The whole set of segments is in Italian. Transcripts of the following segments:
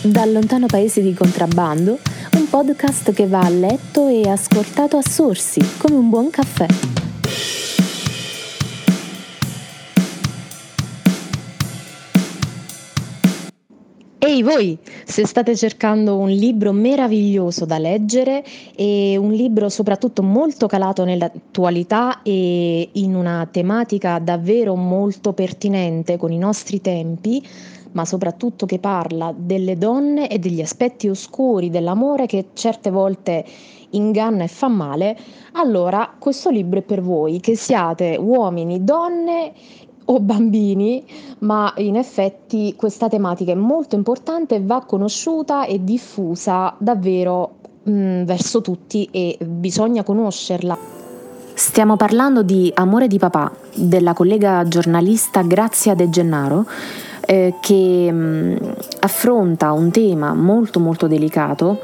Dal lontano paese di contrabbando, un podcast che va a letto e ascoltato a sorsi, come un buon caffè. Ehi voi, se state cercando un libro meraviglioso da leggere e un libro soprattutto molto calato nell'attualità e in una tematica davvero molto pertinente con i nostri tempi, ma soprattutto che parla delle donne e degli aspetti oscuri dell'amore che certe volte inganna e fa male, allora questo libro è per voi, che siate uomini, donne o bambini, ma in effetti questa tematica è molto importante e va conosciuta e diffusa davvero mh, mm, verso tutti e bisogna conoscerla. Stiamo parlando di Amore di papà della collega giornalista Grazia De Gennaro eh, che mh, mm, affronta un tema molto molto delicato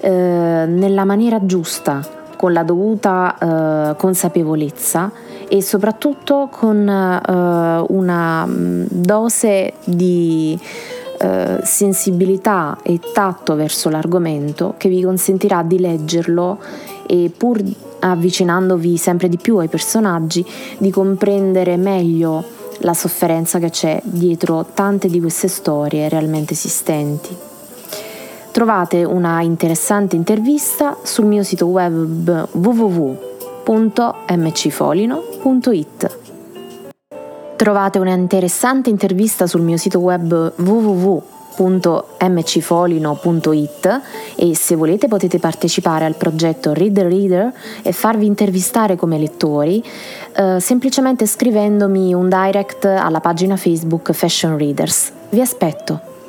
eh, nella maniera giusta, con la dovuta eh, consapevolezza e soprattutto con eh, una mm, dose di eh, sensibilità e tatto verso l'argomento che vi consentirà di leggerlo e pur avvicinandovi sempre di più ai personaggi, di comprendere meglio la sofferenza che c'è dietro tante di queste storie realmente esistenti. Trovate una interessante intervista sul mio sito web www.mcfolino.it. Trovate una interessante intervista sul mio sito web www.mcfolino.it www.mcfolino.it e se volete potete partecipare al progetto Read the Reader e farvi intervistare come lettori eh, semplicemente scrivendomi un direct alla pagina Facebook Fashion Readers. Vi aspetto!